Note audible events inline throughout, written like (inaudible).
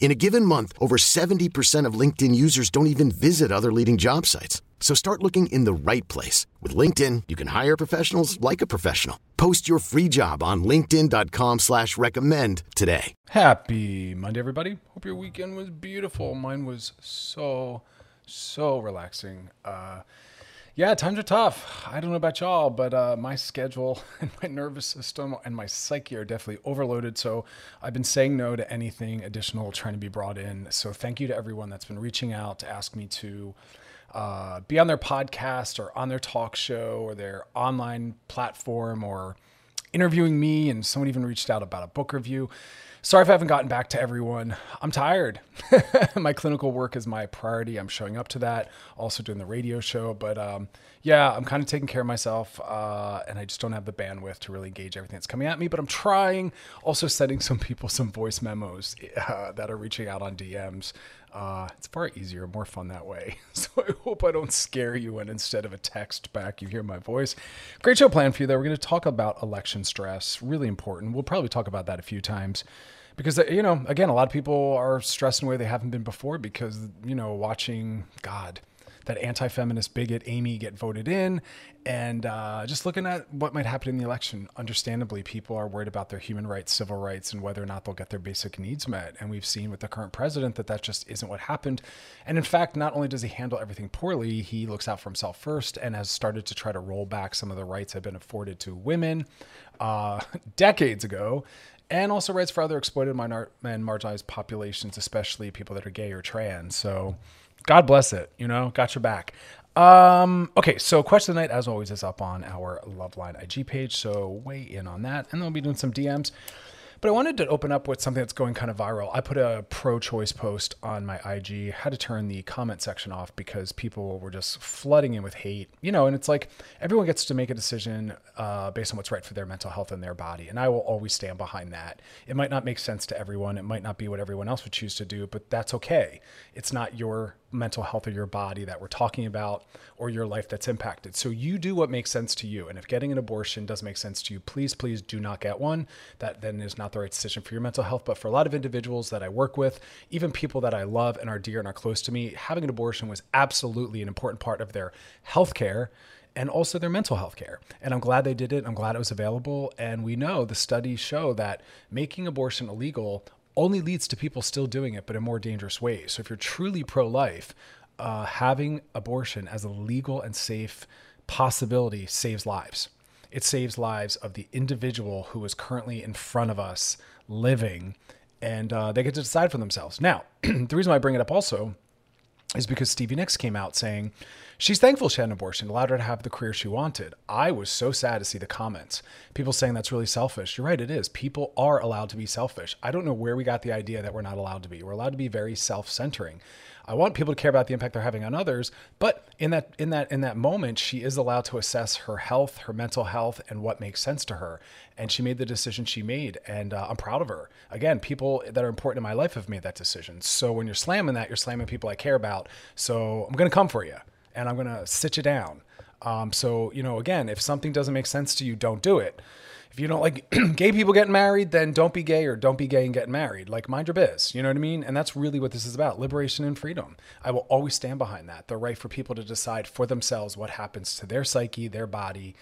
In a given month, over 70% of LinkedIn users don't even visit other leading job sites. So start looking in the right place. With LinkedIn, you can hire professionals like a professional. Post your free job on linkedin.com slash recommend today. Happy Monday, everybody. Hope your weekend was beautiful. Mine was so, so relaxing. Uh, yeah, times are tough. I don't know about y'all, but uh, my schedule (laughs) and my nervous system and my psyche are definitely overloaded. So I've been saying no to anything additional trying to be brought in. So thank you to everyone that's been reaching out to ask me to uh, be on their podcast or on their talk show or their online platform or interviewing me. And someone even reached out about a book review. Sorry if I haven't gotten back to everyone. I'm tired. (laughs) my clinical work is my priority. I'm showing up to that, also doing the radio show. But um, yeah, I'm kind of taking care of myself, uh, and I just don't have the bandwidth to really engage everything that's coming at me. But I'm trying. Also, sending some people some voice memos uh, that are reaching out on DMs. Uh, it's far easier, more fun that way. (laughs) So I hope I don't scare you and instead of a text back, you hear my voice. Great show planned for you there. We're going to talk about election stress, really important. We'll probably talk about that a few times because, you know, again, a lot of people are stressed in a way they haven't been before because, you know, watching God that anti-feminist bigot Amy get voted in, and uh, just looking at what might happen in the election. Understandably, people are worried about their human rights, civil rights, and whether or not they'll get their basic needs met. And we've seen with the current president that that just isn't what happened. And in fact, not only does he handle everything poorly, he looks out for himself first and has started to try to roll back some of the rights that have been afforded to women uh, (laughs) decades ago and also rights for other exploited minor- and marginalized populations, especially people that are gay or trans. So God bless it. You know, got your back. Um, okay, so question of the night, as always, is up on our Loveline IG page. So weigh in on that, and then we'll be doing some DMs. But I wanted to open up with something that's going kind of viral. I put a pro choice post on my IG, had to turn the comment section off because people were just flooding in with hate. You know, and it's like everyone gets to make a decision uh, based on what's right for their mental health and their body. And I will always stand behind that. It might not make sense to everyone, it might not be what everyone else would choose to do, but that's okay. It's not your mental health or your body that we're talking about or your life that's impacted. So you do what makes sense to you. And if getting an abortion does make sense to you, please, please do not get one. That then is not the right decision for your mental health. But for a lot of individuals that I work with, even people that I love and are dear and are close to me, having an abortion was absolutely an important part of their health care and also their mental health care. And I'm glad they did it. I'm glad it was available. And we know the studies show that making abortion illegal only leads to people still doing it, but in more dangerous ways. So if you're truly pro life, uh, having abortion as a legal and safe possibility saves lives. It saves lives of the individual who is currently in front of us living, and uh, they get to decide for themselves. Now, (clears throat) the reason why I bring it up also is because Stevie Nicks came out saying she's thankful she had an abortion, allowed her to have the career she wanted. I was so sad to see the comments. People saying that's really selfish. You're right, it is. People are allowed to be selfish. I don't know where we got the idea that we're not allowed to be. We're allowed to be very self-centering. I want people to care about the impact they're having on others, but in that in that in that moment, she is allowed to assess her health, her mental health, and what makes sense to her. And she made the decision she made, and uh, I'm proud of her. Again, people that are important in my life have made that decision. So when you're slamming that, you're slamming people I care about. So I'm gonna come for you, and I'm gonna sit you down. Um, so you know, again, if something doesn't make sense to you, don't do it if you don't like (clears throat) gay people getting married, then don't be gay or don't be gay and get married. Like mind your biz. You know what I mean? And that's really what this is about liberation and freedom. I will always stand behind that. The right for people to decide for themselves what happens to their psyche, their body,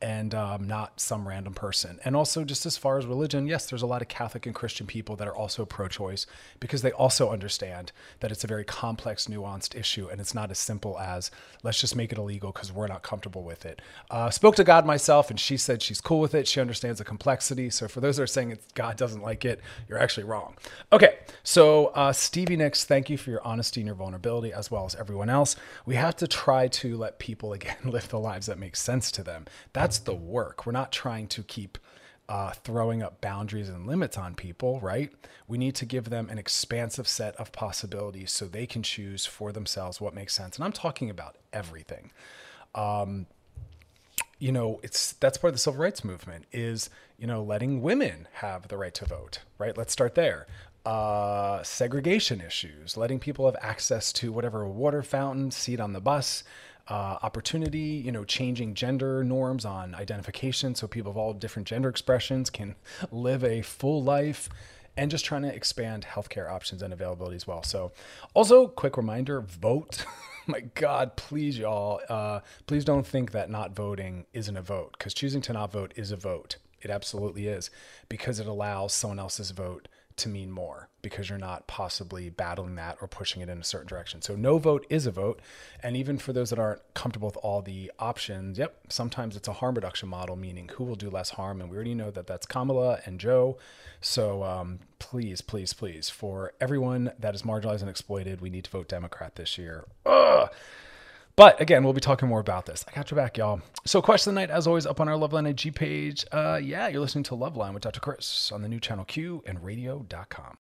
and um, not some random person. And also, just as far as religion, yes, there's a lot of Catholic and Christian people that are also pro choice because they also understand that it's a very complex, nuanced issue. And it's not as simple as let's just make it illegal because we're not comfortable with it. Uh, spoke to God myself, and she said she's cool with it. She understands the complexity. So, for those that are saying God doesn't like it, you're actually wrong. Okay, so uh, Stevie Nicks, thank you for your honesty and your vulnerability, as well as everyone else. We have to try to let people, again, (laughs) live the lives that make sense to them. That's the work. We're not trying to keep uh, throwing up boundaries and limits on people, right? We need to give them an expansive set of possibilities so they can choose for themselves what makes sense. And I'm talking about everything. Um, you know, it's that's part of the civil rights movement is you know letting women have the right to vote, right? Let's start there. Uh, segregation issues, letting people have access to whatever water fountain, seat on the bus, uh, opportunity, you know, changing gender norms on identification so people of all different gender expressions can (laughs) live a full life and just trying to expand healthcare options and availability as well. So, also, quick reminder vote. (laughs) My God, please, y'all, uh, please don't think that not voting isn't a vote because choosing to not vote is a vote. It absolutely is because it allows someone else's vote to mean more because you're not possibly battling that or pushing it in a certain direction. So no vote is a vote. And even for those that aren't comfortable with all the options, yep, sometimes it's a harm reduction model, meaning who will do less harm. And we already know that that's Kamala and Joe. So um, please, please, please, for everyone that is marginalized and exploited, we need to vote Democrat this year. Ugh. But again, we'll be talking more about this. I got your back, y'all. So, question of the night, as always, up on our Loveline IG page. Uh, yeah, you're listening to Loveline with Dr. Chris on the new channel Q and radio.com.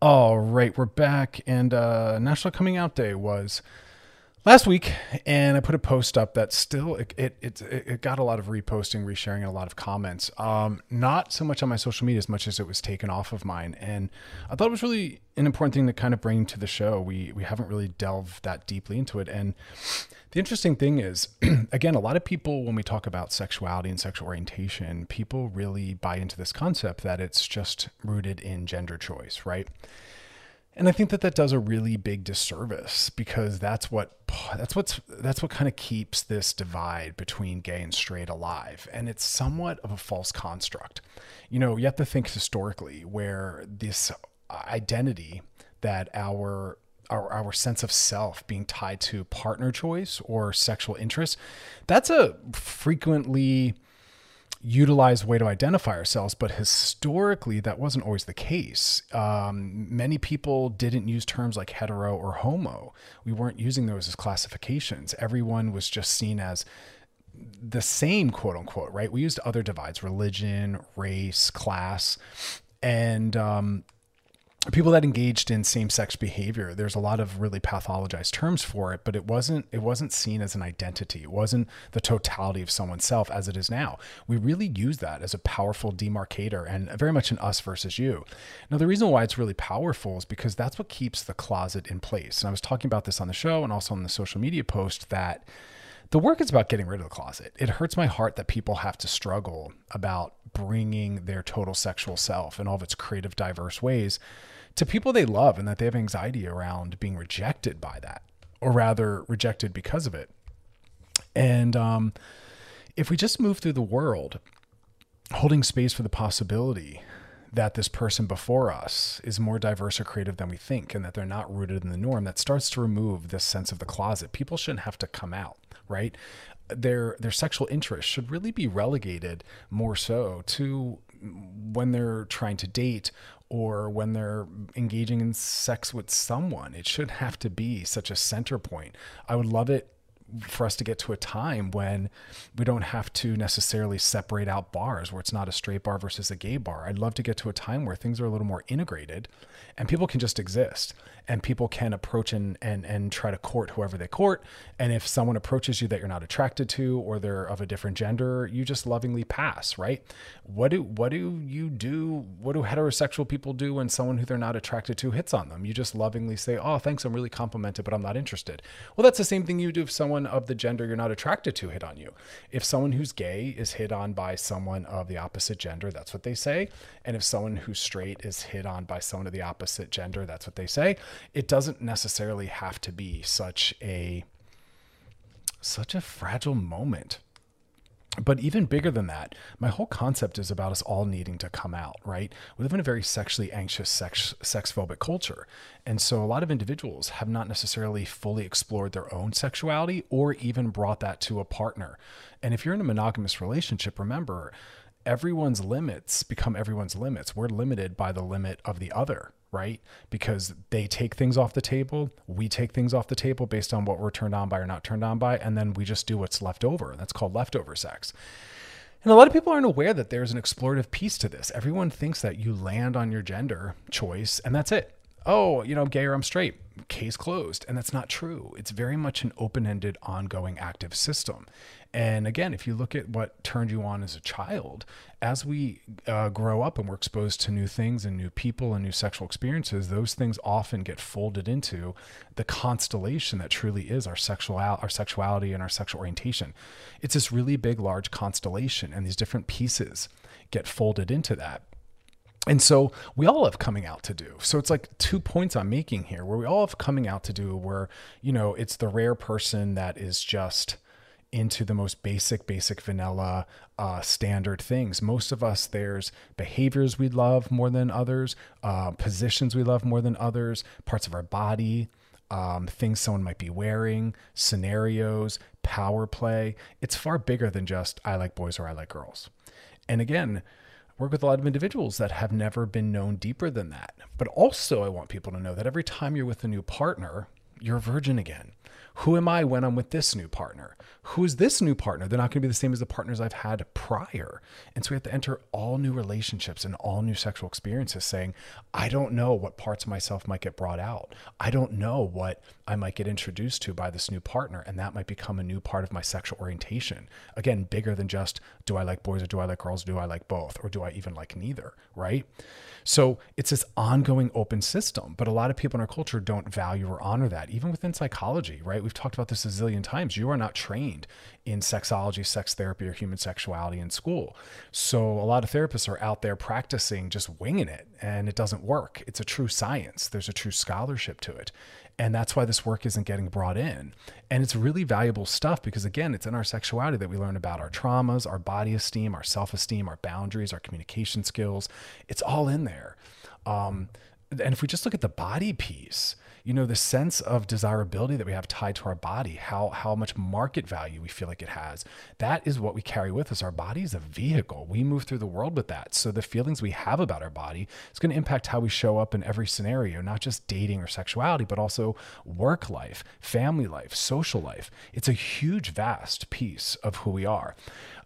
All right, we're back. And uh, National Coming Out Day was last week and i put a post up that still it, it, it, it got a lot of reposting resharing and a lot of comments. Um, not so much on my social media as much as it was taken off of mine. And i thought it was really an important thing to kind of bring to the show. We we haven't really delved that deeply into it. And the interesting thing is (clears throat) again a lot of people when we talk about sexuality and sexual orientation people really buy into this concept that it's just rooted in gender choice right and I think that that does a really big disservice because that's what that's what's that's what kind of keeps this divide between gay and straight alive and it's somewhat of a false construct. You know, you have to think historically where this identity that our our, our sense of self being tied to partner choice or sexual interest that's a frequently utilized way to identify ourselves, but historically that wasn't always the case. Um, many people didn't use terms like hetero or homo. We weren't using those as classifications. Everyone was just seen as the same, quote unquote, right? We used other divides religion, race, class. And um, people that engaged in same-sex behavior there's a lot of really pathologized terms for it but it wasn't it wasn't seen as an identity. It wasn't the totality of someone's self as it is now. We really use that as a powerful demarcator and very much an us versus you. Now the reason why it's really powerful is because that's what keeps the closet in place. And i was talking about this on the show and also on the social media post that the work is about getting rid of the closet. It hurts my heart that people have to struggle about bringing their total sexual self in all of its creative, diverse ways to people they love and that they have anxiety around being rejected by that, or rather, rejected because of it. And um, if we just move through the world holding space for the possibility that this person before us is more diverse or creative than we think and that they're not rooted in the norm that starts to remove this sense of the closet people shouldn't have to come out right their their sexual interest should really be relegated more so to when they're trying to date or when they're engaging in sex with someone. It should have to be such a center point. I would love it for us to get to a time when we don't have to necessarily separate out bars where it's not a straight bar versus a gay bar. I'd love to get to a time where things are a little more integrated and people can just exist and people can approach and, and and try to court whoever they court. And if someone approaches you that you're not attracted to or they're of a different gender you just lovingly pass right? What do what do you do? What do heterosexual people do when someone who they're not attracted to hits on them? You just lovingly say oh thanks i'm really complimented but i'm not interested. Well that's the same thing you do if someone of the gender you're not attracted to hit on you. If someone who's gay is hit on by someone of the opposite gender that's what they say. And if someone who's straight is hit on by someone of the opposite gender that's what they say. It doesn't necessarily have to be such a such a fragile moment but even bigger than that, my whole concept is about us all needing to come out, right? We live in a very sexually anxious, sex, sex phobic culture. And so a lot of individuals have not necessarily fully explored their own sexuality or even brought that to a partner. And if you're in a monogamous relationship, remember, everyone's limits become everyone's limits. We're limited by the limit of the other right? Because they take things off the table, we take things off the table based on what we're turned on by or not turned on by, and then we just do what's left over. That's called leftover sex. And a lot of people aren't aware that there's an explorative piece to this. Everyone thinks that you land on your gender choice and that's it. Oh, you know, gay or I'm straight, case closed. And that's not true. It's very much an open ended, ongoing, active system. And again, if you look at what turned you on as a child, as we uh, grow up and we're exposed to new things and new people and new sexual experiences, those things often get folded into the constellation that truly is our sexual our sexuality and our sexual orientation. It's this really big, large constellation, and these different pieces get folded into that. And so we all have coming out to do. So it's like two points I'm making here where we all have coming out to do where, you know, it's the rare person that is just into the most basic, basic vanilla uh, standard things. Most of us, there's behaviors we love more than others, uh, positions we love more than others, parts of our body, um, things someone might be wearing, scenarios, power play. It's far bigger than just I like boys or I like girls. And again, work with a lot of individuals that have never been known deeper than that. But also, I want people to know that every time you're with a new partner, you're a virgin again. Who am I when I'm with this new partner? Who is this new partner? They're not going to be the same as the partners I've had prior. And so we have to enter all new relationships and all new sexual experiences saying, I don't know what parts of myself might get brought out. I don't know what I might get introduced to by this new partner. And that might become a new part of my sexual orientation. Again, bigger than just do I like boys or do I like girls? Or Do I like both? Or do I even like neither? Right? So it's this ongoing open system. But a lot of people in our culture don't value or honor that, even within psychology, right? We've talked about this a zillion times. You are not trained in sexology, sex therapy, or human sexuality in school. So a lot of therapists are out there practicing just winging it, and it doesn't work. It's a true science, there's a true scholarship to it. And that's why this work isn't getting brought in. And it's really valuable stuff because, again, it's in our sexuality that we learn about our traumas, our body esteem, our self esteem, our boundaries, our communication skills. It's all in there. Um, and if we just look at the body piece, you know, the sense of desirability that we have tied to our body, how how much market value we feel like it has, that is what we carry with us. Our body is a vehicle. We move through the world with that. So the feelings we have about our body is going to impact how we show up in every scenario, not just dating or sexuality, but also work life, family life, social life. It's a huge, vast piece of who we are.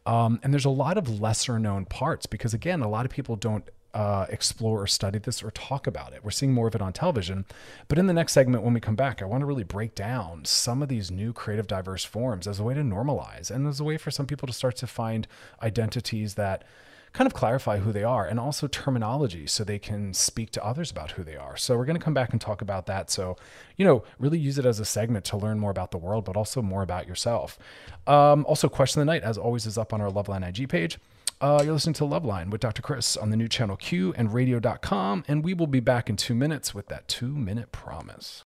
Um, and there's a lot of lesser known parts because, again, a lot of people don't uh, explore or study this or talk about it. We're seeing more of it on television. But in the next segment, when we come back, I want to really break down some of these new creative, diverse forms as a way to normalize and as a way for some people to start to find identities that kind of clarify who they are and also terminology so they can speak to others about who they are. So we're going to come back and talk about that. So, you know, really use it as a segment to learn more about the world, but also more about yourself. Um, also, question of the night, as always, is up on our Loveline IG page. Uh, you're listening to Loveline with Dr. Chris on the new channel Q and radio.com, and we will be back in two minutes with that two minute promise.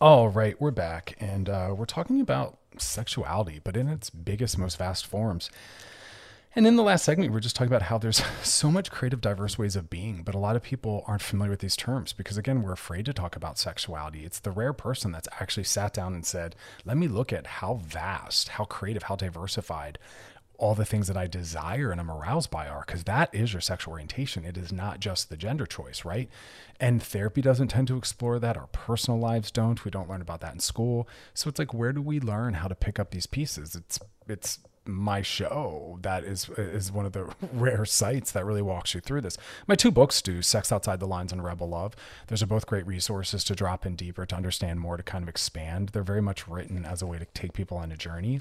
All right, we're back, and uh, we're talking about sexuality, but in its biggest, most vast forms. And in the last segment, we were just talking about how there's (laughs) so much creative, diverse ways of being, but a lot of people aren't familiar with these terms because, again, we're afraid to talk about sexuality. It's the rare person that's actually sat down and said, let me look at how vast, how creative, how diversified all the things that I desire and I'm aroused by are, because that is your sexual orientation. It is not just the gender choice, right? And therapy doesn't tend to explore that. Our personal lives don't. We don't learn about that in school. So it's like, where do we learn how to pick up these pieces? It's it's my show that is is one of the (laughs) rare sites that really walks you through this. My two books do Sex Outside the Lines and Rebel Love. Those are both great resources to drop in deeper to understand more to kind of expand. They're very much written as a way to take people on a journey.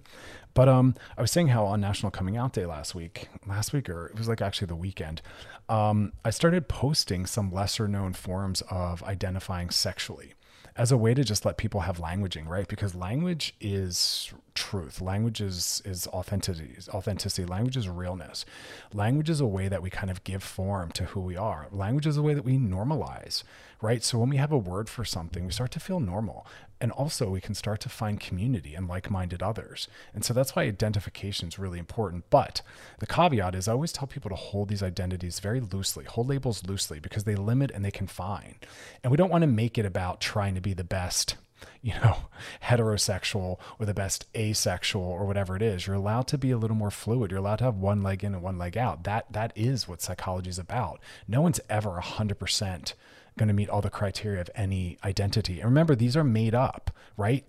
But um, I was saying how on National Coming Out Day last week, last week or it was like actually the weekend, um, I started posting some lesser known forms of identifying sexually as a way to just let people have languaging, right? Because language is truth. Language is is authenticity. Authenticity. Language is realness. Language is a way that we kind of give form to who we are. Language is a way that we normalize, right? So when we have a word for something, we start to feel normal. And also we can start to find community and like-minded others. And so that's why identification is really important. But the caveat is I always tell people to hold these identities very loosely, hold labels loosely because they limit and they confine. And we don't want to make it about trying to be the best you know, (laughs) heterosexual or the best asexual or whatever it is. You're allowed to be a little more fluid. You're allowed to have one leg in and one leg out. That that is what psychology is about. No one's ever 100% going to meet all the criteria of any identity. And remember, these are made up, right?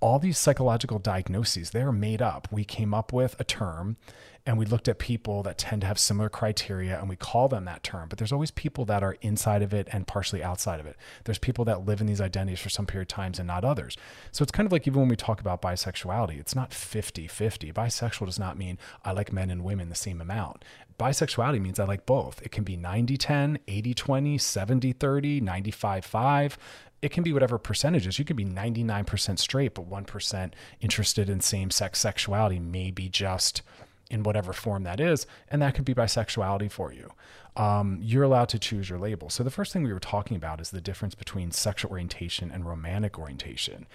All these psychological diagnoses, they are made up. We came up with a term and we looked at people that tend to have similar criteria and we call them that term. But there's always people that are inside of it and partially outside of it. There's people that live in these identities for some period of times and not others. So it's kind of like even when we talk about bisexuality it's not 50-50 bisexual does not mean i like men and women the same amount. Bisexuality means i like both. It can be 90-10 80-20 70-30 95-5 it can be whatever percentages. You can be 99% straight, but 1% interested in same sex sexuality, maybe just in whatever form that is, and that could be bisexuality for you. Um, you're allowed to choose your label. So the first thing we were talking about is the difference between sexual orientation and romantic orientation.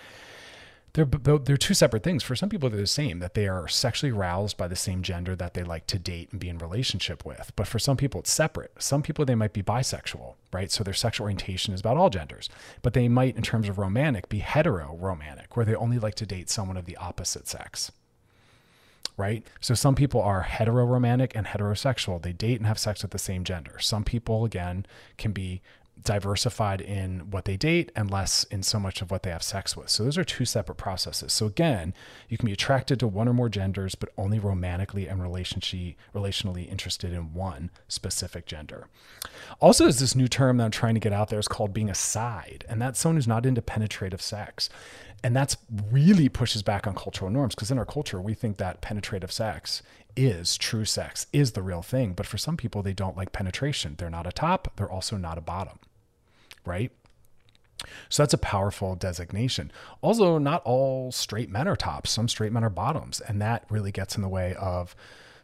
They're, they're two separate things. For some people, they're the same, that they are sexually aroused by the same gender that they like to date and be in relationship with. But for some people, it's separate. Some people, they might be bisexual, right? So their sexual orientation is about all genders. But they might, in terms of romantic, be hetero romantic, where they only like to date someone of the opposite sex right? So some people are heteroromantic and heterosexual. They date and have sex with the same gender. Some people, again, can be diversified in what they date and less in so much of what they have sex with. So those are two separate processes. So again, you can be attracted to one or more genders, but only romantically and relationally relationally interested in one specific gender. Also, there's this new term that I'm trying to get out there is called being a side, and that's someone who's not into penetrative sex. And that's really pushes back on cultural norms because in our culture, we think that penetrative sex is true sex, is the real thing. But for some people, they don't like penetration. They're not a top, they're also not a bottom, right? So that's a powerful designation. Also, not all straight men are tops. Some straight men are bottoms. And that really gets in the way of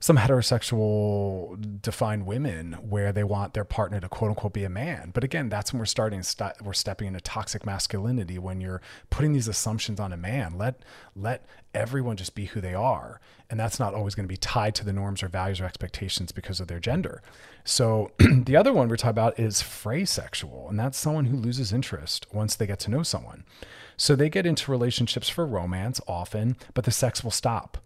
some heterosexual defined women where they want their partner to quote unquote be a man. But again, that's when we're starting, st- we're stepping into toxic masculinity when you're putting these assumptions on a man. Let, let everyone just be who they are. And that's not always going to be tied to the norms or values or expectations because of their gender. So (clears throat) the other one we're talking about is fraysexual, and that's someone who loses interest once they get to know someone. So they get into relationships for romance often, but the sex will stop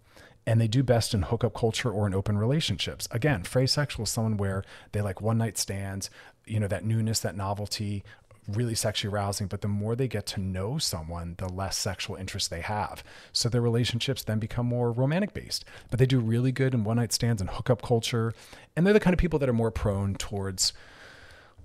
and they do best in hookup culture or in open relationships. Again, fraysexual is someone where they like one night stands, you know, that newness, that novelty, really sexually arousing, but the more they get to know someone, the less sexual interest they have. So their relationships then become more romantic based, but they do really good in one night stands and hookup culture. And they're the kind of people that are more prone towards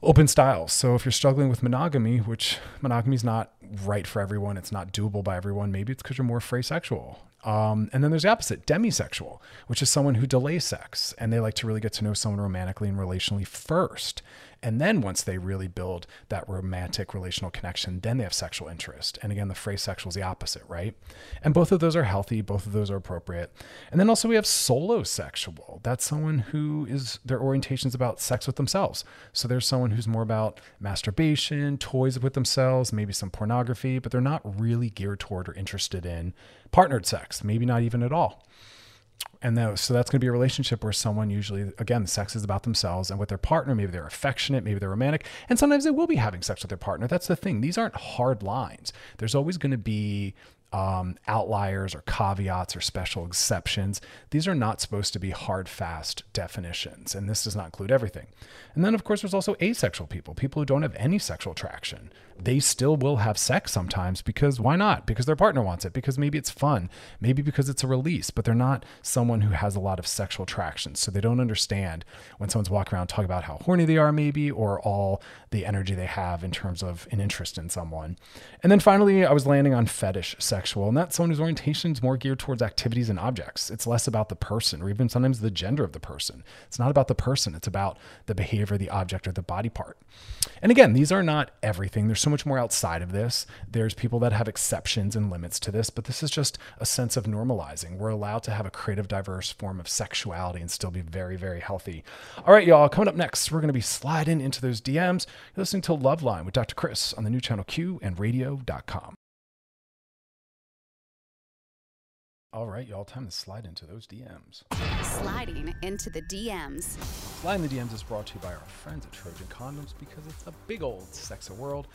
open styles. So if you're struggling with monogamy, which monogamy is not right for everyone, it's not doable by everyone, maybe it's because you're more sexual um, and then there's the opposite, demisexual, which is someone who delays sex and they like to really get to know someone romantically and relationally first. And then once they really build that romantic relational connection, then they have sexual interest. And again, the fraysexual is the opposite, right? And both of those are healthy, both of those are appropriate. And then also we have solo sexual. That's someone who is their orientation is about sex with themselves. So there's someone who's more about masturbation, toys with themselves, maybe some pornography, but they're not really geared toward or interested in partnered sex, maybe not even at all and so that's going to be a relationship where someone usually again sex is about themselves and with their partner. Maybe they're affectionate maybe they're romantic and sometimes they will be having sex with their partner. That's the thing. These aren't hard lines. There's always going to be um, outliers or caveats or special exceptions. These are not supposed to be hard, fast definitions, and this does not include everything. And then, of course, there's also asexual people, people who don't have any sexual attraction. They still will have sex sometimes because why not? Because their partner wants it, because maybe it's fun, maybe because it's a release, but they're not someone who has a lot of sexual attraction. So they don't understand when someone's walking around talking about how horny they are, maybe, or all the energy they have in terms of an interest in someone. And then finally, I was landing on fetish sexual, and that's someone whose orientation is more geared towards activities and objects. It's less about the person or even sometimes the gender of the person. It's not about the person, it's about the behavior, the object, or the body part. And again, these are not everything. There's so much more outside of this. There's people that have exceptions and limits to this, but this is just a sense of normalizing. We're allowed to have a creative, diverse form of sexuality and still be very, very healthy. All right, y'all, coming up next, we're going to be sliding into those DMs. You're listening to Loveline with Dr. Chris on the new channel Q and radio.com. All right, y'all, time to slide into those DMs. Sliding into the DMs. Sliding the DMs is brought to you by our friends at Trojan Condoms because it's a big old sex of world.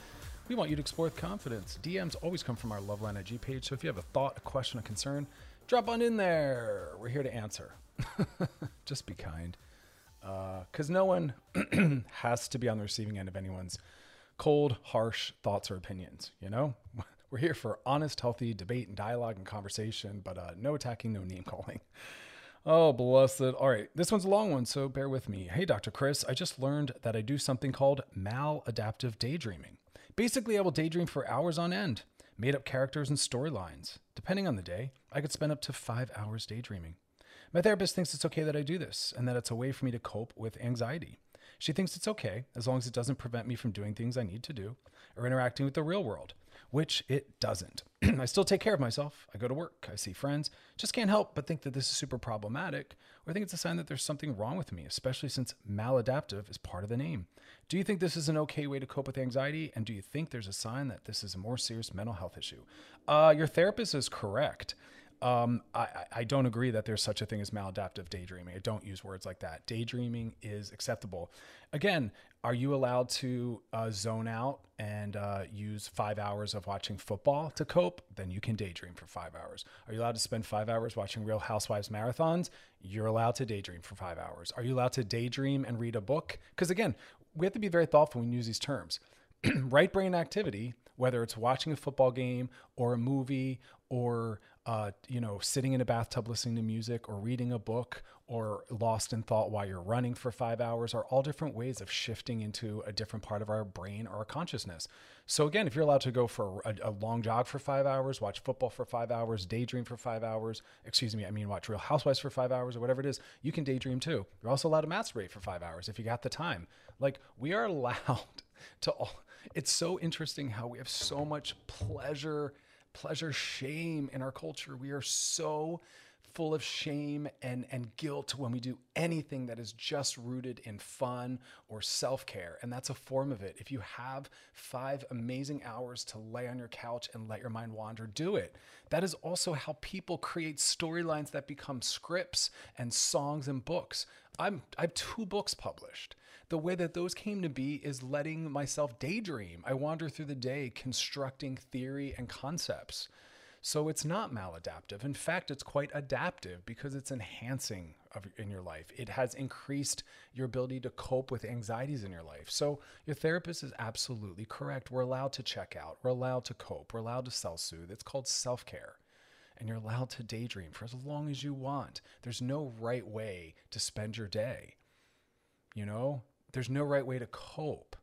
We want you to explore with confidence. DMs always come from our Loveline IG page, so if you have a thought, a question, a concern, drop on in there. We're here to answer. (laughs) Just be kind. Because uh, no one (clears throat) has to be on the receiving end of anyone's cold, harsh thoughts or opinions, you know? (laughs) We're here for honest, healthy debate and dialogue and conversation, but uh, no attacking, no name calling. (laughs) Oh, blessed. All right. This one's a long one, so bear with me. Hey, Dr. Chris, I just learned that I do something called maladaptive daydreaming. Basically, I will daydream for hours on end, made up characters and storylines. Depending on the day, I could spend up to five hours daydreaming. My therapist thinks it's okay that I do this and that it's a way for me to cope with anxiety. She thinks it's okay as long as it doesn't prevent me from doing things I need to do or interacting with the real world, which it doesn't. (clears throat) I still take care of myself. I go to work, I see friends, just can't help but think that this is super problematic, or I think it's a sign that there's something wrong with me, especially since maladaptive is part of the name. Do you think this is an okay way to cope with anxiety? And do you think there's a sign that this is a more serious mental health issue? Uh, your therapist is correct. Um, I, I don't agree that there's such a thing as maladaptive daydreaming. I don't use words like that. Daydreaming is acceptable. Again, are you allowed to uh, zone out and uh, use five hours of watching football to cope? Then you can daydream for five hours. Are you allowed to spend five hours watching Real Housewives marathons? You're allowed to daydream for five hours. Are you allowed to daydream and read a book? Because again, we have to be very thoughtful when we use these terms. (clears throat) right brain activity, whether it's watching a football game or a movie or uh, you know, sitting in a bathtub listening to music or reading a book or lost in thought while you're running for five hours are all different ways of shifting into a different part of our brain or our consciousness. So, again, if you're allowed to go for a, a long jog for five hours, watch football for five hours, daydream for five hours, excuse me, I mean, watch Real Housewives for five hours or whatever it is, you can daydream too. You're also allowed to masturbate for five hours if you got the time. Like, we are (laughs) allowed to all. It's so interesting how we have so much pleasure pleasure, shame in our culture. We are so full of shame and, and guilt when we do anything that is just rooted in fun or self care. And that's a form of it. If you have five amazing hours to lay on your couch and let your mind wander, do it. That is also how people create storylines that become scripts and songs and books. I'm, I have two books published the way that those came to be is letting myself daydream. I wander through the day constructing theory and concepts. So it's not maladaptive. In fact, it's quite adaptive because it's enhancing of, in your life. It has increased your ability to cope with anxieties in your life. So your therapist is absolutely correct. We're allowed to check out. We're allowed to cope. We're allowed to self-soothe. It's called self-care. And you're allowed to daydream for as long as you want. There's no right way to spend your day. You know, there's no right way to cope.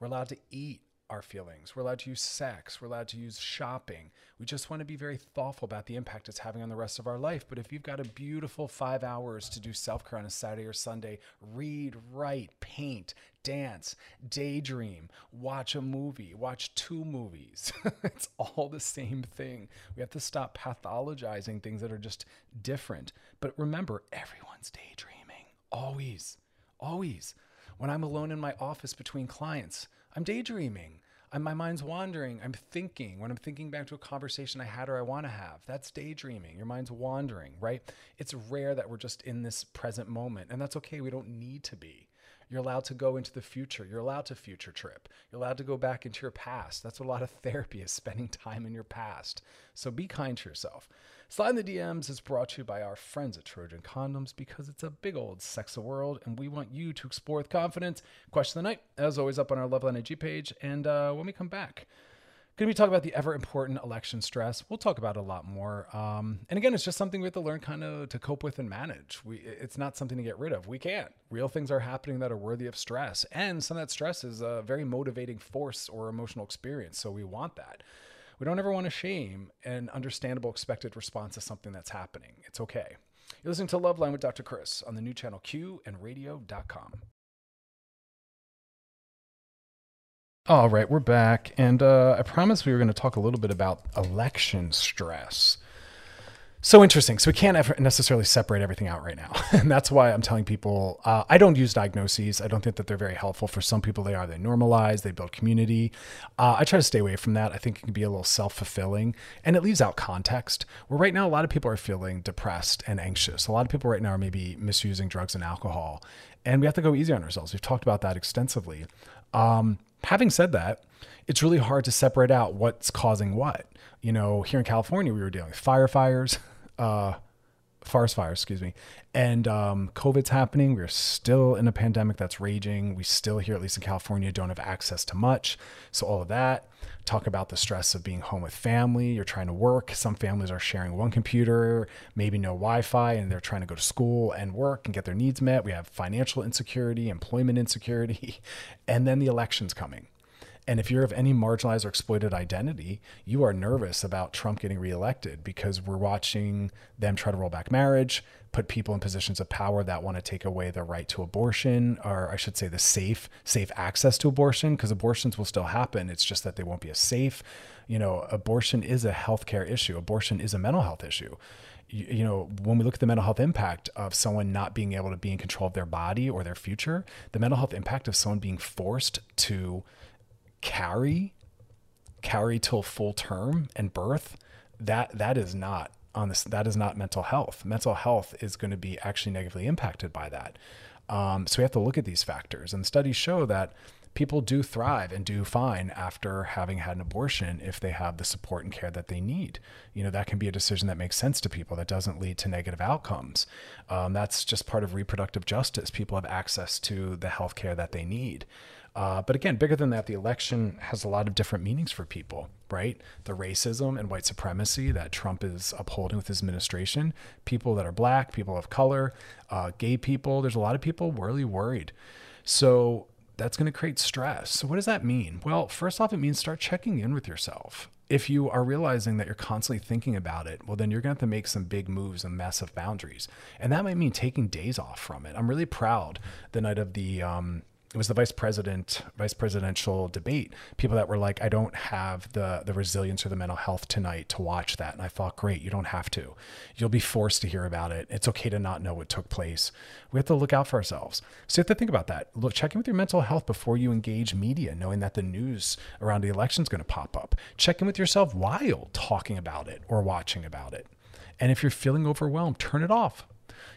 We're allowed to eat our feelings. We're allowed to use sex. We're allowed to use shopping. We just want to be very thoughtful about the impact it's having on the rest of our life. But if you've got a beautiful five hours to do self care on a Saturday or Sunday, read, write, paint, dance, daydream, watch a movie, watch two movies. (laughs) it's all the same thing. We have to stop pathologizing things that are just different. But remember, everyone's daydreaming. Always, always. When I'm alone in my office between clients, I'm daydreaming. I'm, my mind's wandering. I'm thinking. When I'm thinking back to a conversation I had or I want to have, that's daydreaming. Your mind's wandering, right? It's rare that we're just in this present moment, and that's okay. We don't need to be. You're allowed to go into the future. You're allowed to future trip. You're allowed to go back into your past. That's what a lot of (laughs) therapy is spending time in your past. So be kind to yourself. Slide in the DMs is brought to you by our friends at Trojan Condoms because it's a big old sex world and we want you to explore with confidence. Question of the night, as always, up on our Loveline IG page. And uh, when we come back, Going to be talking about the ever important election stress. We'll talk about a lot more. Um, and again, it's just something we have to learn kind of to cope with and manage. We, it's not something to get rid of. We can't. Real things are happening that are worthy of stress. And some of that stress is a very motivating force or emotional experience. So we want that. We don't ever want to shame an understandable expected response to something that's happening. It's okay. You're listening to Loveline with Dr. Chris on the new channel Q and radio.com. All right, we're back. And uh, I promised we were going to talk a little bit about election stress. So interesting. So we can't necessarily separate everything out right now. (laughs) and that's why I'm telling people uh, I don't use diagnoses. I don't think that they're very helpful. For some people, they are. They normalize, they build community. Uh, I try to stay away from that. I think it can be a little self fulfilling and it leaves out context. Where right now, a lot of people are feeling depressed and anxious. A lot of people right now are maybe misusing drugs and alcohol. And we have to go easy on ourselves. We've talked about that extensively. Um, having said that, it's really hard to separate out what's causing what. You know, here in California, we were dealing with fire fires, (laughs) uh, forest fires, excuse me, and um, COVID's happening. We're still in a pandemic that's raging. We still here, at least in California, don't have access to much. So all of that. Talk about the stress of being home with family. You're trying to work. Some families are sharing one computer, maybe no Wi-Fi, and they're trying to go to school and work and get their needs met. We have financial insecurity, employment insecurity, (laughs) and then the election's coming. And if you're of any marginalized or exploited identity, you are nervous about Trump getting reelected because we're watching them try to roll back marriage, put people in positions of power that want to take away the right to abortion, or I should say the safe, safe access to abortion, because abortions will still happen. It's just that they won't be as safe. You know, abortion is a healthcare issue. Abortion is a mental health issue you, know, when we look at the mental health impact of someone not being able to be in control of their body or their future, the mental health impact of someone being forced to carry carry till full term and birth that that is not on this that is not mental health mental health is going to be actually negatively impacted by that um, so we have to look at these factors and studies show that people do thrive and do fine after having had an abortion if they have the support and care that they need. You know, that can be a decision that makes sense to people that doesn't lead to negative outcomes. Um, that's just part of reproductive justice. People have access to the health care that they need. Uh, but again, bigger than that, the election has a lot of different meanings for people, right? The racism and white supremacy that Trump is upholding with his administration, people that are black, people of color, uh, gay people, there's a lot of people really worried. So that's going to create stress. So, what does that mean? Well, first off, it means start checking in with yourself. If you are realizing that you're constantly thinking about it, well, then you're going to have to make some big moves and massive boundaries. And that might mean taking days off from it. I'm really proud the night of the um, it was the vice president vice presidential debate. People that were like i don't have the the resilience or the mental health tonight to watch that. And i thought great you don't have to. You'll be forced to hear about it. It's okay to not know what took place. We have to look out for ourselves. So you have to think about that. Look check in with your mental health before you engage media knowing that the news around the election is going to pop up. Check in with yourself while talking about it or watching about it. And if you're feeling overwhelmed turn it off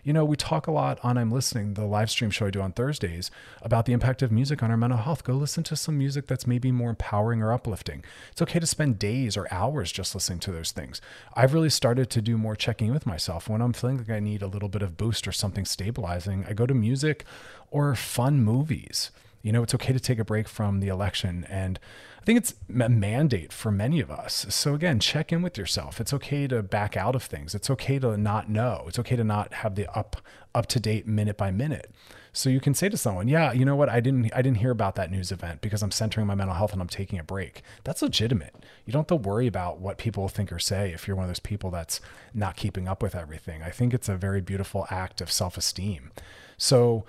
you know, we talk a lot on I'm Listening, the live stream show I do on Thursdays, about the impact of music on our mental health. Go listen to some music that's maybe more empowering or uplifting. It's okay to spend days or hours just listening to those things. I've really started to do more checking with myself. When I'm feeling like I need a little bit of boost or something stabilizing, I go to music or fun movies. You know, it's okay to take a break from the election and I think it's a mandate for many of us. So again, check in with yourself. It's okay to back out of things. It's okay to not know. It's okay to not have the up up to date minute by minute. So you can say to someone, "Yeah, you know what? I didn't I didn't hear about that news event because I'm centering my mental health and I'm taking a break." That's legitimate. You don't have to worry about what people think or say if you're one of those people that's not keeping up with everything. I think it's a very beautiful act of self-esteem. So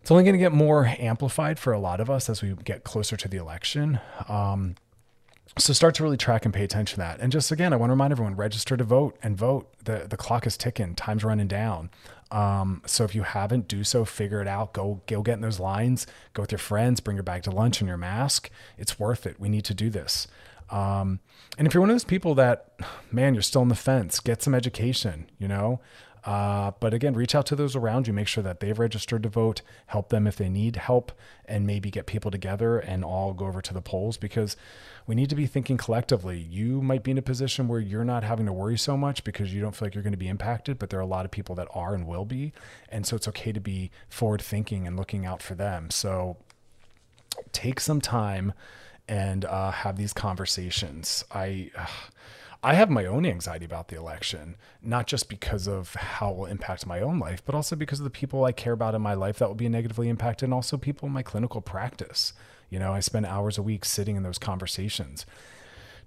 it's only going to get more amplified for a lot of us as we get closer to the election. Um, so start to really track and pay attention to that. And just again, I want to remind everyone: register to vote and vote. the The clock is ticking. Time's running down. Um, so if you haven't, do so. Figure it out. Go go get in those lines. Go with your friends. Bring your bag to lunch and your mask. It's worth it. We need to do this. Um, and if you're one of those people that, man, you're still on the fence, get some education. You know, uh, but again, reach out to those around you, make sure that they've registered to vote, help them if they need help, and maybe get people together and all go over to the polls because we need to be thinking collectively. You might be in a position where you're not having to worry so much because you don't feel like you're going to be impacted, but there are a lot of people that are and will be. And so it's okay to be forward thinking and looking out for them. So take some time and uh, have these conversations. I. Uh, I have my own anxiety about the election, not just because of how it will impact my own life, but also because of the people I care about in my life that will be negatively impacted, and also people in my clinical practice. You know, I spend hours a week sitting in those conversations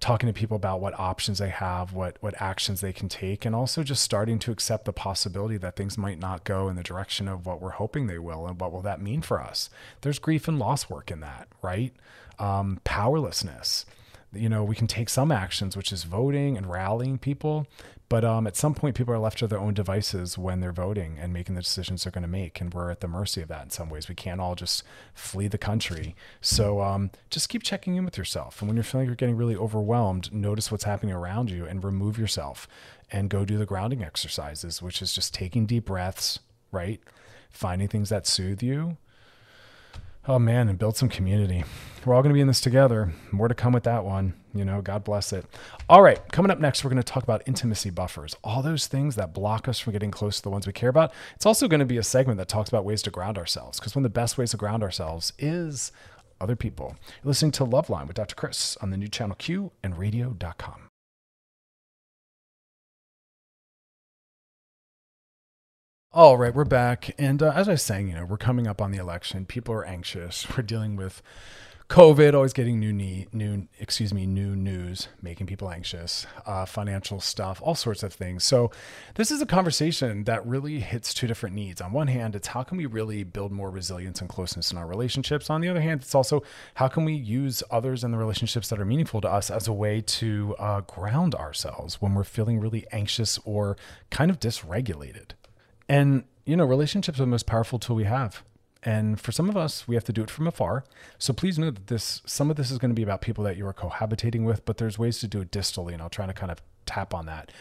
talking to people about what options they have, what what actions they can take, and also just starting to accept the possibility that things might not go in the direction of what we're hoping they will, and what will that mean for us? There's grief and loss work in that, right? Um, powerlessness. You know, we can take some actions, which is voting and rallying people, but um, at some point, people are left to their own devices when they're voting and making the decisions they're going to make, and we're at the mercy of that in some ways. We can't all just flee the country. So um, just keep checking in with yourself, and when you're feeling you're getting really overwhelmed, notice what's happening around you and remove yourself, and go do the grounding exercises, which is just taking deep breaths, right? Finding things that soothe you, Oh man, and build some community. We're all going to be in this together. More to come with that one. You know, God bless it. All right, coming up next, we're going to talk about intimacy buffers, all those things that block us from getting close to the ones we care about. It's also going to be a segment that talks about ways to ground ourselves, because one of the best ways to ground ourselves is other people. You're listening to Loveline with Dr. Chris on the new channel Q and radio.com. All right, we're back. And uh, as I was saying, you know, we're coming up on the election. People are anxious. (laughs) We're dealing with COVID, always getting new need, new, excuse me, new news, making people anxious, uh, financial stuff, all sorts of things. So this is a conversation that really hits two different needs. On one hand, it's how can we really build more resilience and closeness in our relationships. On the other hand, it's also how can we use others and the relationships that are meaningful to us as a way to uh, ground ourselves when we're feeling really anxious or kind of dysregulated. And, you know, relationships are the most powerful tool we have. And for some of us, we have to do it from afar. So please know that this, some of this is going to be about people that you are cohabitating with, but there's ways to do it distally. And I'll try to kind of tap on that.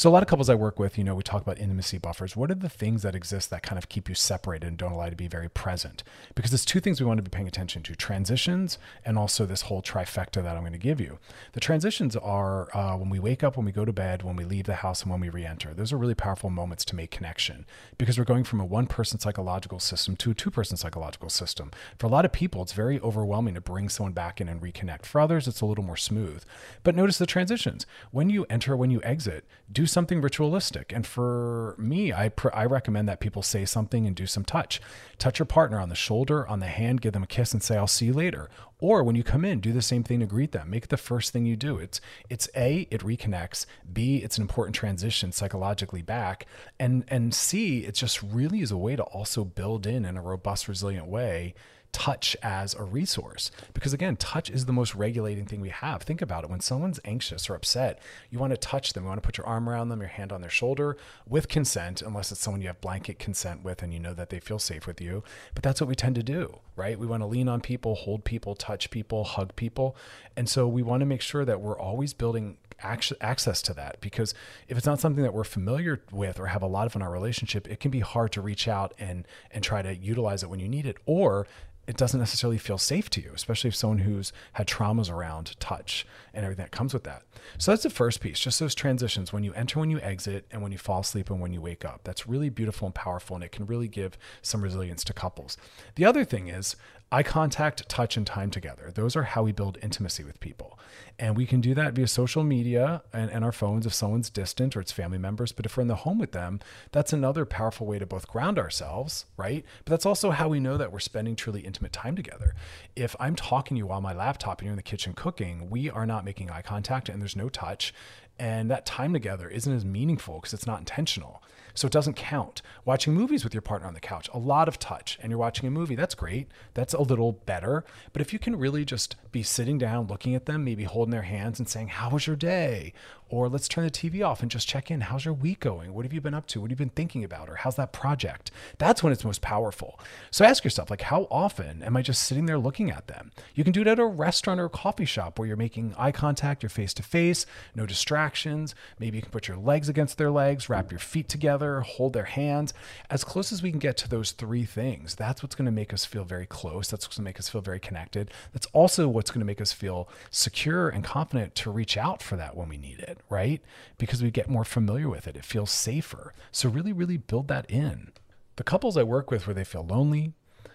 So a lot of couples I work with, you know, we talk about intimacy buffers. What are the things that exist that kind of keep you separated and don't allow you to be very present? Because there's two things we want to be paying attention to: transitions and also this whole trifecta that I'm going to give you. The transitions are uh, when we wake up, when we go to bed, when we leave the house, and when we re-enter. Those are really powerful moments to make connection because we're going from a one-person psychological system to a two-person psychological system. For a lot of people, it's very overwhelming to bring someone back in and reconnect. For others, it's a little more smooth. But notice the transitions. When you enter, when you exit, do something ritualistic. And for me, I, pr- I recommend that people say something and do some touch. Touch your partner on the shoulder, on the hand, give them a kiss and say, I'll see you later. Or when you come in, do the same thing to greet them. Make it the first thing you do. It's it's A, it reconnects. B, it's an important transition psychologically back. And and C, it just really is a way to also build in in a robust, resilient way touch as a resource. Because again touch is the most regulating thing we have. Think about it. When someone's anxious or upset you want to touch them. You want to put your arm around them your hand on their shoulder with consent unless it's someone you have blanket consent with and you know that they feel safe with you. But that's what we tend to do right? We want to lean on people hold people touch people hug people. And so we want to make sure that we're always building access to that. Because if it's not something that we're familiar with or have a lot of in our relationship it can be hard to reach out and and try to utilize it when you need it. Or it doesn't necessarily feel safe to you, especially if someone who's had traumas around touch and everything that comes with that. So that's the first piece, just those transitions when you enter, when you exit, and when you fall asleep and when you wake up. That's really beautiful and powerful, and it can really give some resilience to couples. The other thing is eye contact, touch, and time together. Those are how we build intimacy with people. And we can do that via social media and, and, our phones if someone's distant or it's family members. But if we're in the home with them, that's another powerful way to both ground ourselves, right? But that's also how we know that we're spending truly intimate time together. If I'm talking to you while my laptop and you're in the kitchen cooking, we are not making eye contact and there's no touch. And that time together isn't as meaningful because it's not intentional. So it doesn't count. Watching movies with your partner on the couch, a lot of touch, and you're watching a movie, that's great. That's a little better. But if you can really just be sitting down, looking at them, maybe holding their hands and saying, How was your day? Or let's turn the TV off and just check in. How's your week going? What have you been up to? What have you been thinking about? Or how's that project? That's when it's most powerful. So ask yourself, like, how often am I just sitting there looking at them? You can do it at a restaurant or a coffee shop where you're making eye contact, you're face to face, no distractions. Maybe you can put your legs against their legs, wrap your feet together, hold their hands. As close as we can get to those three things, that's what's going to make us feel very close. That's what's going to make us feel very connected. That's also what's going to make us feel secure and confident to reach out for that when we need it right? Because we get more familiar with it. It feels safer. So, really, really build that in. The couples I work with where they feel lonely,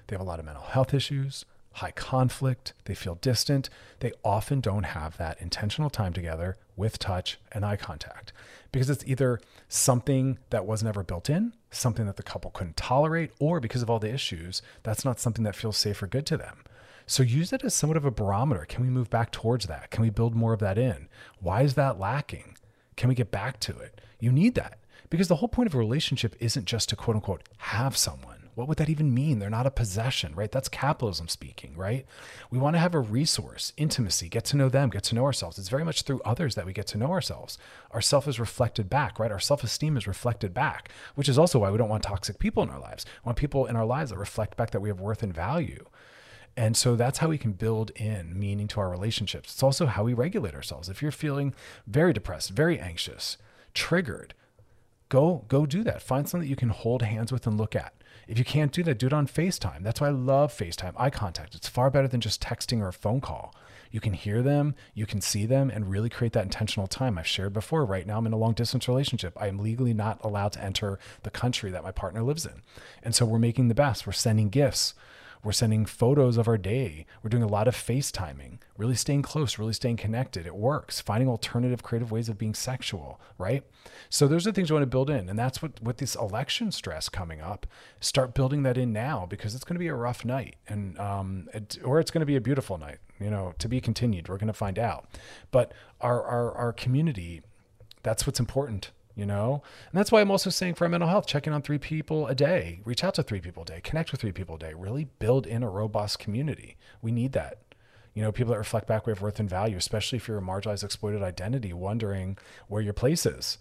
they have a lot of mental health issues, high conflict, they feel distant, they often don't have that intentional time together with touch and eye contact because it's either something that was never built in, something that the couple couldn't tolerate, or because of all the issues, that's not something that feels safe or good to them. So use it as somewhat of a barometer. Can we move back towards that? Can we build more of that in? Why is that lacking? Can we get back to it? You need that because the whole point of a relationship isn't just to quote unquote have someone. What would that even mean? They're not a possession, right? That's capitalism speaking, right? We want to have a resource, intimacy, get to know them, get to know ourselves. It's very much through others that we get to know ourselves. Our self is reflected back, right? Our self esteem is reflected back, which is also why we don't want toxic people in our lives. We want people in our lives that reflect back that we have worth and value. And so that's how we can build in meaning to our relationships. It's also how we regulate ourselves. If you're feeling very depressed, very anxious, triggered, go go do that. Find something that you can hold hands with and look at. If you can't do that, do it on FaceTime. That's why I love FaceTime, eye contact. It's far better than just texting or a phone call. You can hear them, you can see them, and really create that intentional time. I've shared before, right now I'm in a long distance relationship. I am legally not allowed to enter the country that my partner lives in. And so we're making the best. We're sending gifts. We're sending photos of our day. We're doing a lot of FaceTiming, really staying close, really staying connected. It works. Finding alternative creative ways of being sexual, right? So those are the things you want to build in. And that's what with this election stress coming up, start building that in now because it's going to be a rough night and um it, or it's going to be a beautiful night, you know, to be continued. We're going to find out. But our our our community that's what's important you know? And that's why I'm also saying for mental health, checking on three people a day, reach out to three people a day, connect with three people a day, really build in a robust community. We need that. You know, people that reflect back we have worth and value, especially if you're a marginalized, exploited identity, wondering where your place is.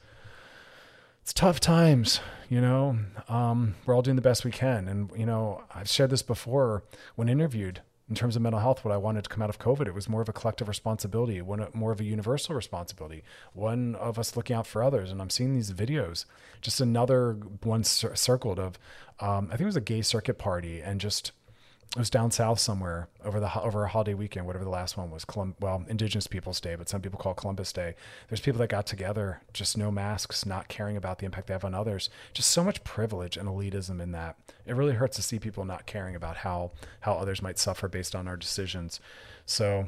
It's tough times, you know. Um, we're all doing the best we can. And, you know, I've shared this before when interviewed in terms of mental health, what I wanted to come out of COVID, it was more of a collective responsibility, one more of a universal responsibility, one of us looking out for others. And I'm seeing these videos, just another one cir- circled of, um, I think it was a gay circuit party, and just it was down south somewhere over the over a holiday weekend, whatever the last one was. Colum- well, Indigenous Peoples Day, but some people call it Columbus Day. There's people that got together, just no masks, not caring about the impact they have on others. Just so much privilege and elitism in that. It really hurts to see people not caring about how how others might suffer based on our decisions. So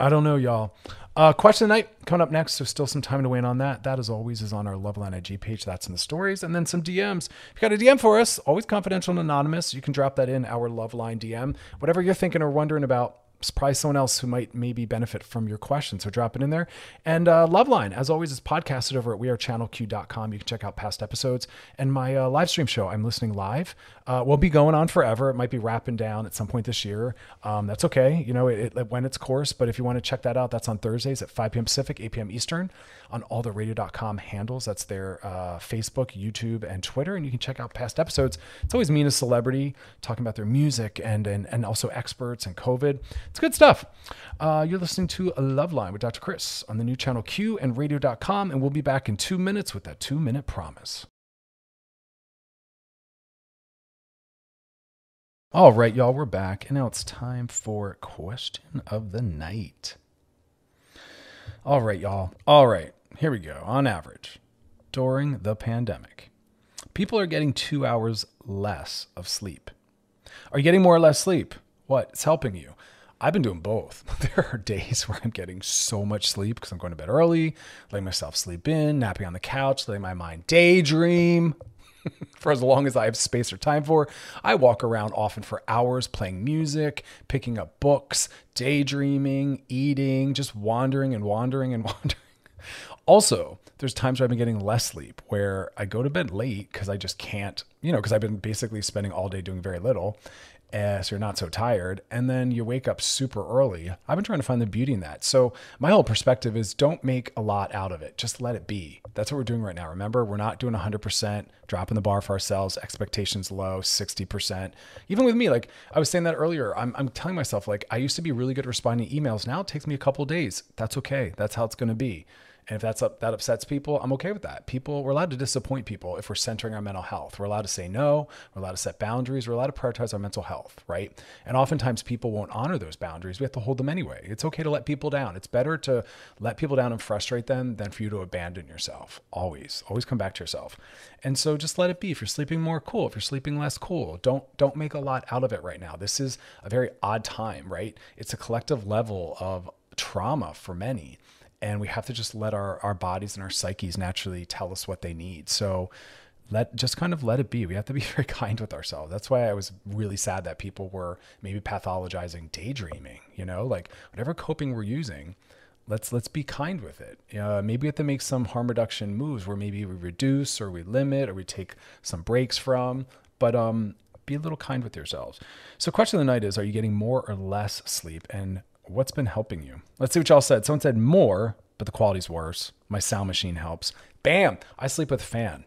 I don't know, y'all. Uh, question of the night coming up next. So still some time to wait on that. That, as always, is on our Loveline IG page. That's in the stories, and then some DMs. If you got a DM for us, always confidential and anonymous. You can drop that in our Loveline DM. Whatever you're thinking or wondering about, probably someone else who might maybe benefit from your question. So drop it in there. And uh, Loveline, as always, is podcasted over at wearechannelq.com. You can check out past episodes and my uh, live stream show. I'm listening live. Uh, will be going on forever. It might be wrapping down at some point this year. Um, that's okay. You know, it, it when its course. But if you want to check that out, that's on Thursdays at 5 p.m. Pacific, 8 p.m. Eastern on all the radio.com handles. That's their uh, Facebook, YouTube, and Twitter. And you can check out past episodes. It's always me and a celebrity talking about their music and, and, and also experts and COVID. It's good stuff. Uh, you're listening to a Loveline with Dr. Chris on the new channel Q and radio.com. And we'll be back in two minutes with that two minute promise. All right, y'all, we're back. And now it's time for question of the night. All right, y'all. All right, here we go. On average, during the pandemic, people are getting two hours less of sleep. Are you getting more or less sleep? What? It's helping you. I've been doing both. (laughs) There are days where I'm getting so much sleep because I'm going to bed early, letting myself sleep in, napping on the couch, letting my mind daydream (laughs) for as long as I have space or time for. I walk around often for hours playing music, picking up books, daydreaming, eating, just wandering and wandering and (laughs) wandering. Also, there's times where I've been getting less sleep where I go to bed late because I just can't, you know, because I've been basically spending all day doing very little. Uh, so you're not so tired. And then you wake up super early. I've been trying to find the beauty in that. So my whole perspective is don't make a lot out of it. Just let it be. That's what we're doing right now. Remember, we're not doing 100%, dropping the bar for ourselves, expectations low, 60%. Even with me, like I was saying that earlier, I'm, I'm telling myself, like, I used to be really good at responding to emails. Now it takes me a couple days. That's okay. That's how it's going to be And if that's up, that upsets people, I'm okay with that. People, we're allowed to disappoint people if we're centering our mental health. We're allowed to say no. We're allowed to set boundaries. We're allowed to prioritize our mental health, right? And oftentimes people won't honor those boundaries. We have to hold them anyway. It's okay to let people down. It's better to let people down and frustrate them than for you to abandon yourself. Always, always come back to yourself. And so just let it be. If you're sleeping more, cool. If you're sleeping less, cool. Don't don't make a lot out of it right now. This is a very odd time, right? It's a collective level of trauma for many and we have to just let our our bodies and our psyches naturally tell us what they need. So let just kind of let it be. We have to be (laughs) very kind with ourselves. That's why i was really sad that people were maybe pathologizing daydreaming you know like whatever coping we're using let's let's be kind with it. Uh, maybe we have to make some harm reduction moves where maybe we reduce or we limit or we take some breaks from but um be a little kind with yourselves. So question of the night is are you getting more or less sleep? And what's been helping you? Let's see what y'all said. Someone said more, but the quality's worse. My sound machine helps. Bam! I sleep with a fan.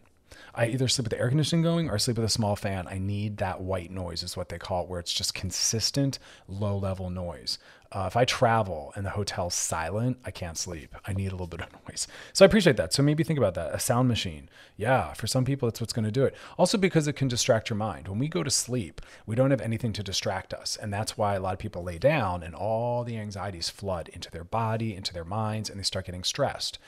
I either sleep with the air conditioning going or I sleep with a small fan. I need that white noise, is what they call it, where it's just consistent, low level noise. Uh, if I travel and the hotel's silent, I can't sleep. I need a little bit of (laughs) noise. So I appreciate that. So maybe think about that. A sound machine. Yeah, for some people, that's what's going to do it. Also, because it can distract your mind. When we go to sleep, we don't have anything to distract us. And that's why a lot of people lay down and all the anxieties flood into their body, into their minds, and they start getting stressed.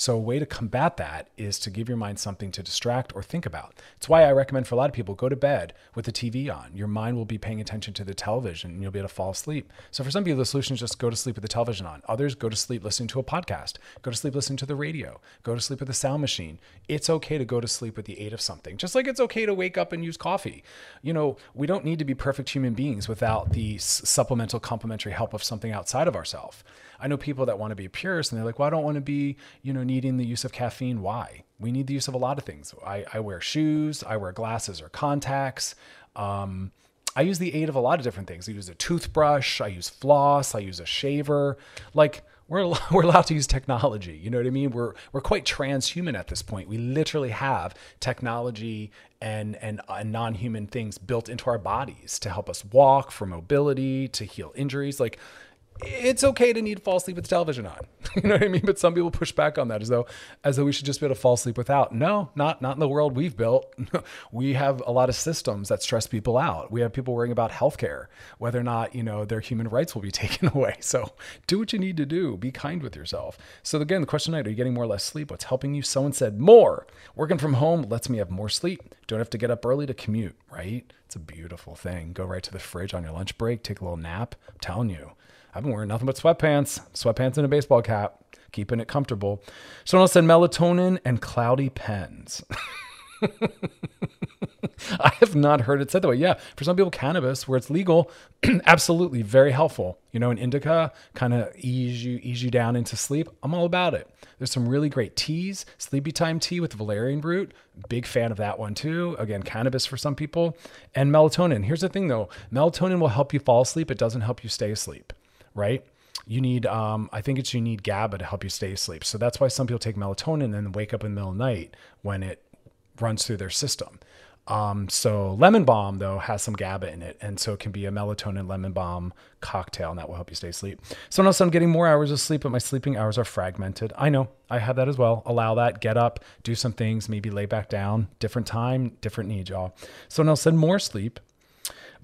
So, a way to combat that is to give your mind something to distract or think about. It's why I recommend for a lot of people go to bed with the TV on. Your mind will be paying attention to the television and you'll be able to fall asleep. So, for some people, the solution is just go to sleep with the television on. Others go to sleep listening to a podcast, go to sleep listening to the radio, go to sleep with a sound machine. It's okay to go to sleep with the aid of something, just like it's okay to wake up and use coffee. You know, we don't need to be perfect human beings without the supplemental complementary help of something outside of ourselves. I know people that want to be purists and they're like, well, I don't want to be, you know, needing the use of caffeine. Why? We need the use of a lot of things. I, I wear shoes, I wear glasses or contacts. Um, I use the aid of a lot of different things. I use a toothbrush, I use floss, I use a shaver. Like we're (laughs) we're allowed to use technology. You know what I mean? We're we're quite transhuman at this point. We literally have technology and and, and non-human things built into our bodies to help us walk, for mobility, to heal injuries. Like it's okay to need to fall asleep with the television on. (laughs) you know what I mean? But some people push back on that as though as though we should just be able to fall asleep without. No, not not in the world we've built. (laughs) we have a lot of systems that stress people out. We have people worrying about healthcare, whether or not, you know, their human rights will be (laughs) taken away. So do what you need to do. Be kind with yourself. So again, the question tonight, are you getting more or less sleep? What's helping you? Someone said more. Working from home lets me have more sleep. Don't have to get up early to commute, right? It's a beautiful thing. Go right to the fridge on your lunch break, take a little nap. I'm telling you I've been wearing nothing but sweatpants, sweatpants and a baseball cap, keeping it comfortable. Someone else said melatonin and cloudy pens. (laughs) I have not heard it said that way. Yeah, for some people, cannabis, where it's legal, (clears throat) absolutely very helpful. You know, an indica kind of ease you ease you down into sleep. I'm all about it. There's some really great teas, sleepy time tea with valerian root. Big fan of that one too. Again, cannabis for some people, and melatonin. Here's the thing though, melatonin will help you fall asleep. It doesn't help you stay asleep right? You need, um, I think it's you need GABA to help you stay asleep. So that's why some people take melatonin and then wake up in the middle of the night when it runs through their system. Um, so lemon balm though has some GABA in it, and so it can be a melatonin lemon balm cocktail, and that will help you stay asleep. So now I'm getting more hours of sleep, but my sleeping hours are fragmented. I know I have that as well. Allow that. Get up, do some things, maybe lay back down. Different time, different needs, y'all. So now send more sleep,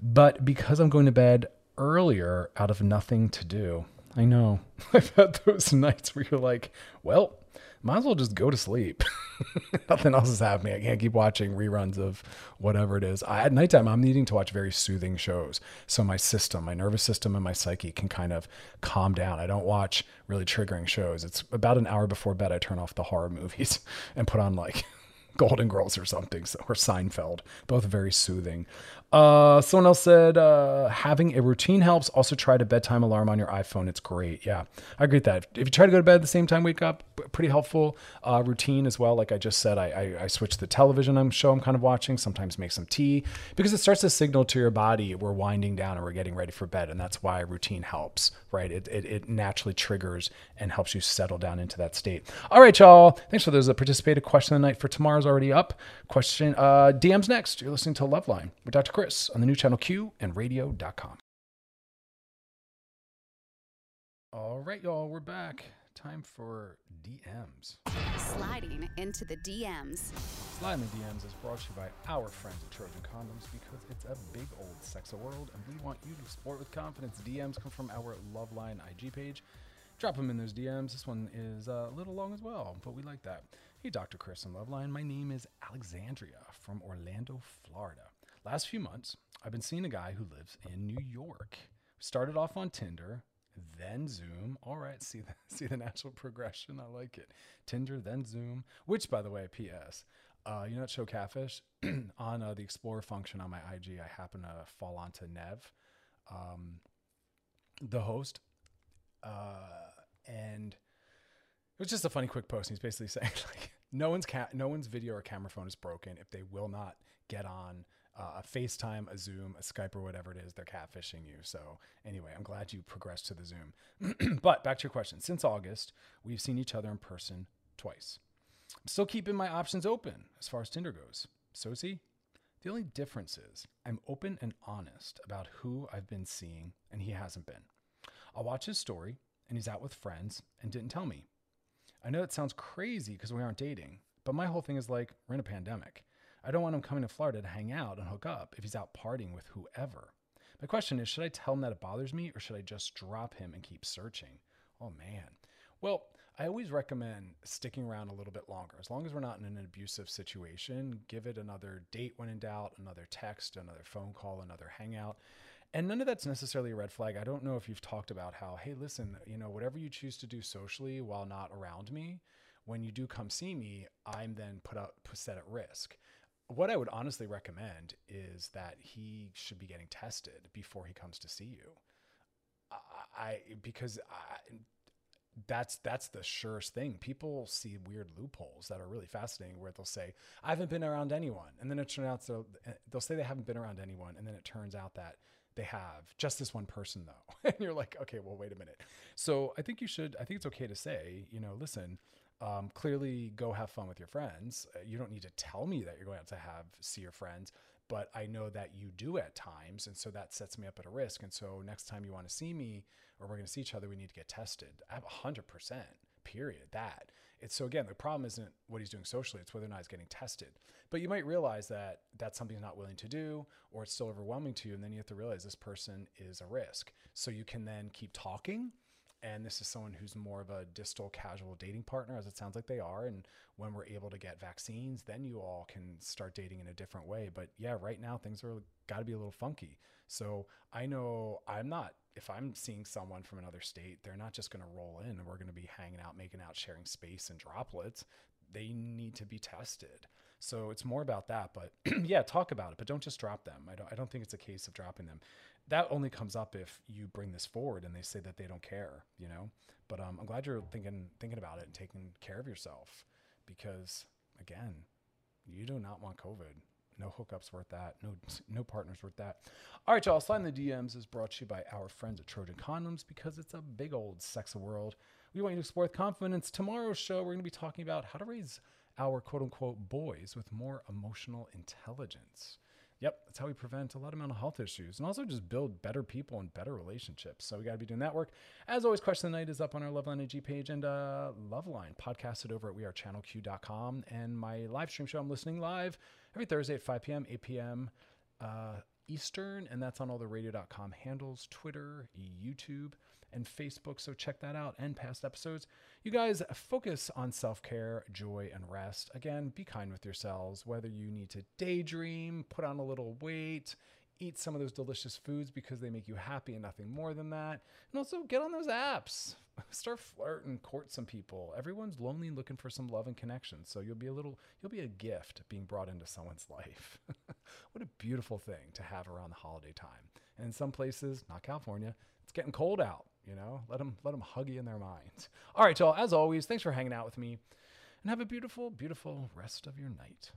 but because I'm going to bed earlier out of nothing to do. I know. (laughs) I've had those nights where you're like, well, might as well just go to sleep. (laughs) Nothing else is happening. I can't keep watching reruns of whatever it is. I, at nighttime, I'm needing to watch very soothing shows. So my system, my nervous system, and my psyche can kind of calm down. I don't watch really triggering shows. It's about an hour before bed, I turn off the horror movies (laughs) and put on like Golden Girls or something, so, or Seinfeld. Both very soothing. Uh, someone else said uh, having a routine helps. Also, try to bedtime alarm on your iPhone. It's great. Yeah, I agree with that. If you try to go to bed at the same time, wake up, pretty helpful. Uh, routine as well. Like I just said, I, I, I switch the television I'm show I'm kind of watching. Sometimes make some tea because it starts to signal to your body we're winding down and we're getting ready for bed, and that's why routine helps. Right? It it, it naturally triggers and helps you settle down into that state. All right, y'all. Thanks for those that participated. Question of the night for tomorrow's already up. Question uh, DMs next. You're listening to Loveline with Dr. Chris. Chris on the new channel Q and radio.com. All right, y'all, we're back. time for DMs. Sliding into the DMs. Sliding the DMs is brought to you by our friends at Trojan Condoms because it's a big old sexo world and we want you to it with confidence. DMs come from our Loveline IG page. Drop them in those DMs. This one is a little long as well, but we like that. Hey, Dr. Chris and Loveline. My name is Alexandria from Orlando, Florida. Last few months, I've been seeing a guy who lives in New York. Started off on Tinder, then Zoom. All right, see the (laughs) see the natural progression. I like it. Tinder, then Zoom. Which, by the way, P.S. Uh, you know, at Show Catfish (clears throat) on uh, the Explorer function on my IG, I happen to fall onto Nev, um, the host, uh, and it was just a funny quick post. He's basically (laughs) saying like, no one's ca- no one's video or camera phone is broken if they will not get on uh, a FaceTime, a Zoom, a Skype, or whatever it is. They're catfishing you. So anyway, I'm glad you progressed to the Zoom. (clears throat) but back to your question. Since August, we've seen each other in person twice. I'm still keeping my options open as far as Tinder goes. So is he. The only difference is I'm open and honest about who I've been seeing, and he hasn't been. I'll watch his story, and he's out with friends and didn't tell me. I know it sounds crazy because we aren't dating, but my whole thing is like, we're in a pandemic. I don't want him coming to Florida to hang out and hook up if he's out partying with whoever. My question is should I tell him that it bothers me or should I just drop him and keep searching? Oh man. Well, I always recommend sticking around a little bit longer. As long as we're not in an abusive situation, give it another date when in doubt, another text, another phone call, another hangout. And none of that's necessarily a red flag. I don't know if you've talked about how, hey, listen, you know, whatever you choose to do socially while not around me, when you do come see me, I'm then put up set at risk. What I would honestly recommend is that he should be getting tested before he comes to see you. I, I because I, that's that's the surest thing. People see weird loopholes that are really fascinating, where they'll say, "I haven't been around anyone," and then it turns out they'll, they'll say they haven't been around anyone, and then it turns out that they have just this one person though, (laughs) and you're like, "Okay, well, wait a minute." So I think you should. I think it's okay to say, you know, listen. Um, clearly, go have fun with your friends. Uh, you don't need to tell me that you're going out to have see your friends, but I know that you do at times, and so that sets me up at a risk. And so next time you want to see me or we're going to see each other, we need to get tested. I have hundred percent. Period. That it's so again, the problem isn't what he's doing socially; it's whether or not he's getting tested. But you might realize that that's something he's not willing to do, or it's still overwhelming to you, and then you have to realize this person is a risk. So you can then keep talking and this is someone who's more of a distal casual dating partner as it sounds like they are and when we're able to get vaccines then you all can start dating in a different way. But yeah right now things are got to be a little funky. So i know i'm not if i'm seeing someone from another state they're not just going to roll in and we're going to be hanging out making out sharing space and droplets. They need to be tested. So it's more about that. But (clears throat) yeah, talk about it, but don't just drop them. I don't, I don't think it's a case of dropping them. That only comes up if you bring this forward and they say that they don't care, you know? But um, I'm glad you're thinking, thinking about it and taking care of yourself because again, you do not want COVID. No hookups worth that. No, no partners worth that. All right, y'all. Slide in the DMs is brought to you by our friends at Trojan Condoms because it's a big old sex world. We want you to explore with confidence. Tomorrow's show, we're going to be talking about how to raise our quote unquote boys with more emotional intelligence. Yep, that's how we prevent a lot of mental health issues and also just build better people and better relationships. So we got to be doing that work. As always, Question of the Night is up on our Loveline IG page and uh, Loveline podcasted over at wearechannelq.com. And my live stream show, I'm listening live every Thursday at 5 p.m., 8 p.m. Uh, Eastern, and that's on all the radio.com handles, Twitter, YouTube, and Facebook. So check that out and past episodes. You guys focus on self care, joy, and rest. Again, be kind with yourselves, whether you need to daydream, put on a little weight, eat some of those delicious foods because they make you happy and nothing more than that. And also get on those apps. (laughs) Start flirting, court some people. Everyone's lonely and looking for some love and connection. So you'll be a little you'll be a gift being brought into someone's (laughs) life. (laughs) what a beautiful thing to have around the holiday time. And in some places, not California, it's getting cold out, you know? Let them let them hug you in their minds. All right, y'all, as always, thanks for hanging out with me. And have a beautiful, beautiful rest of your night.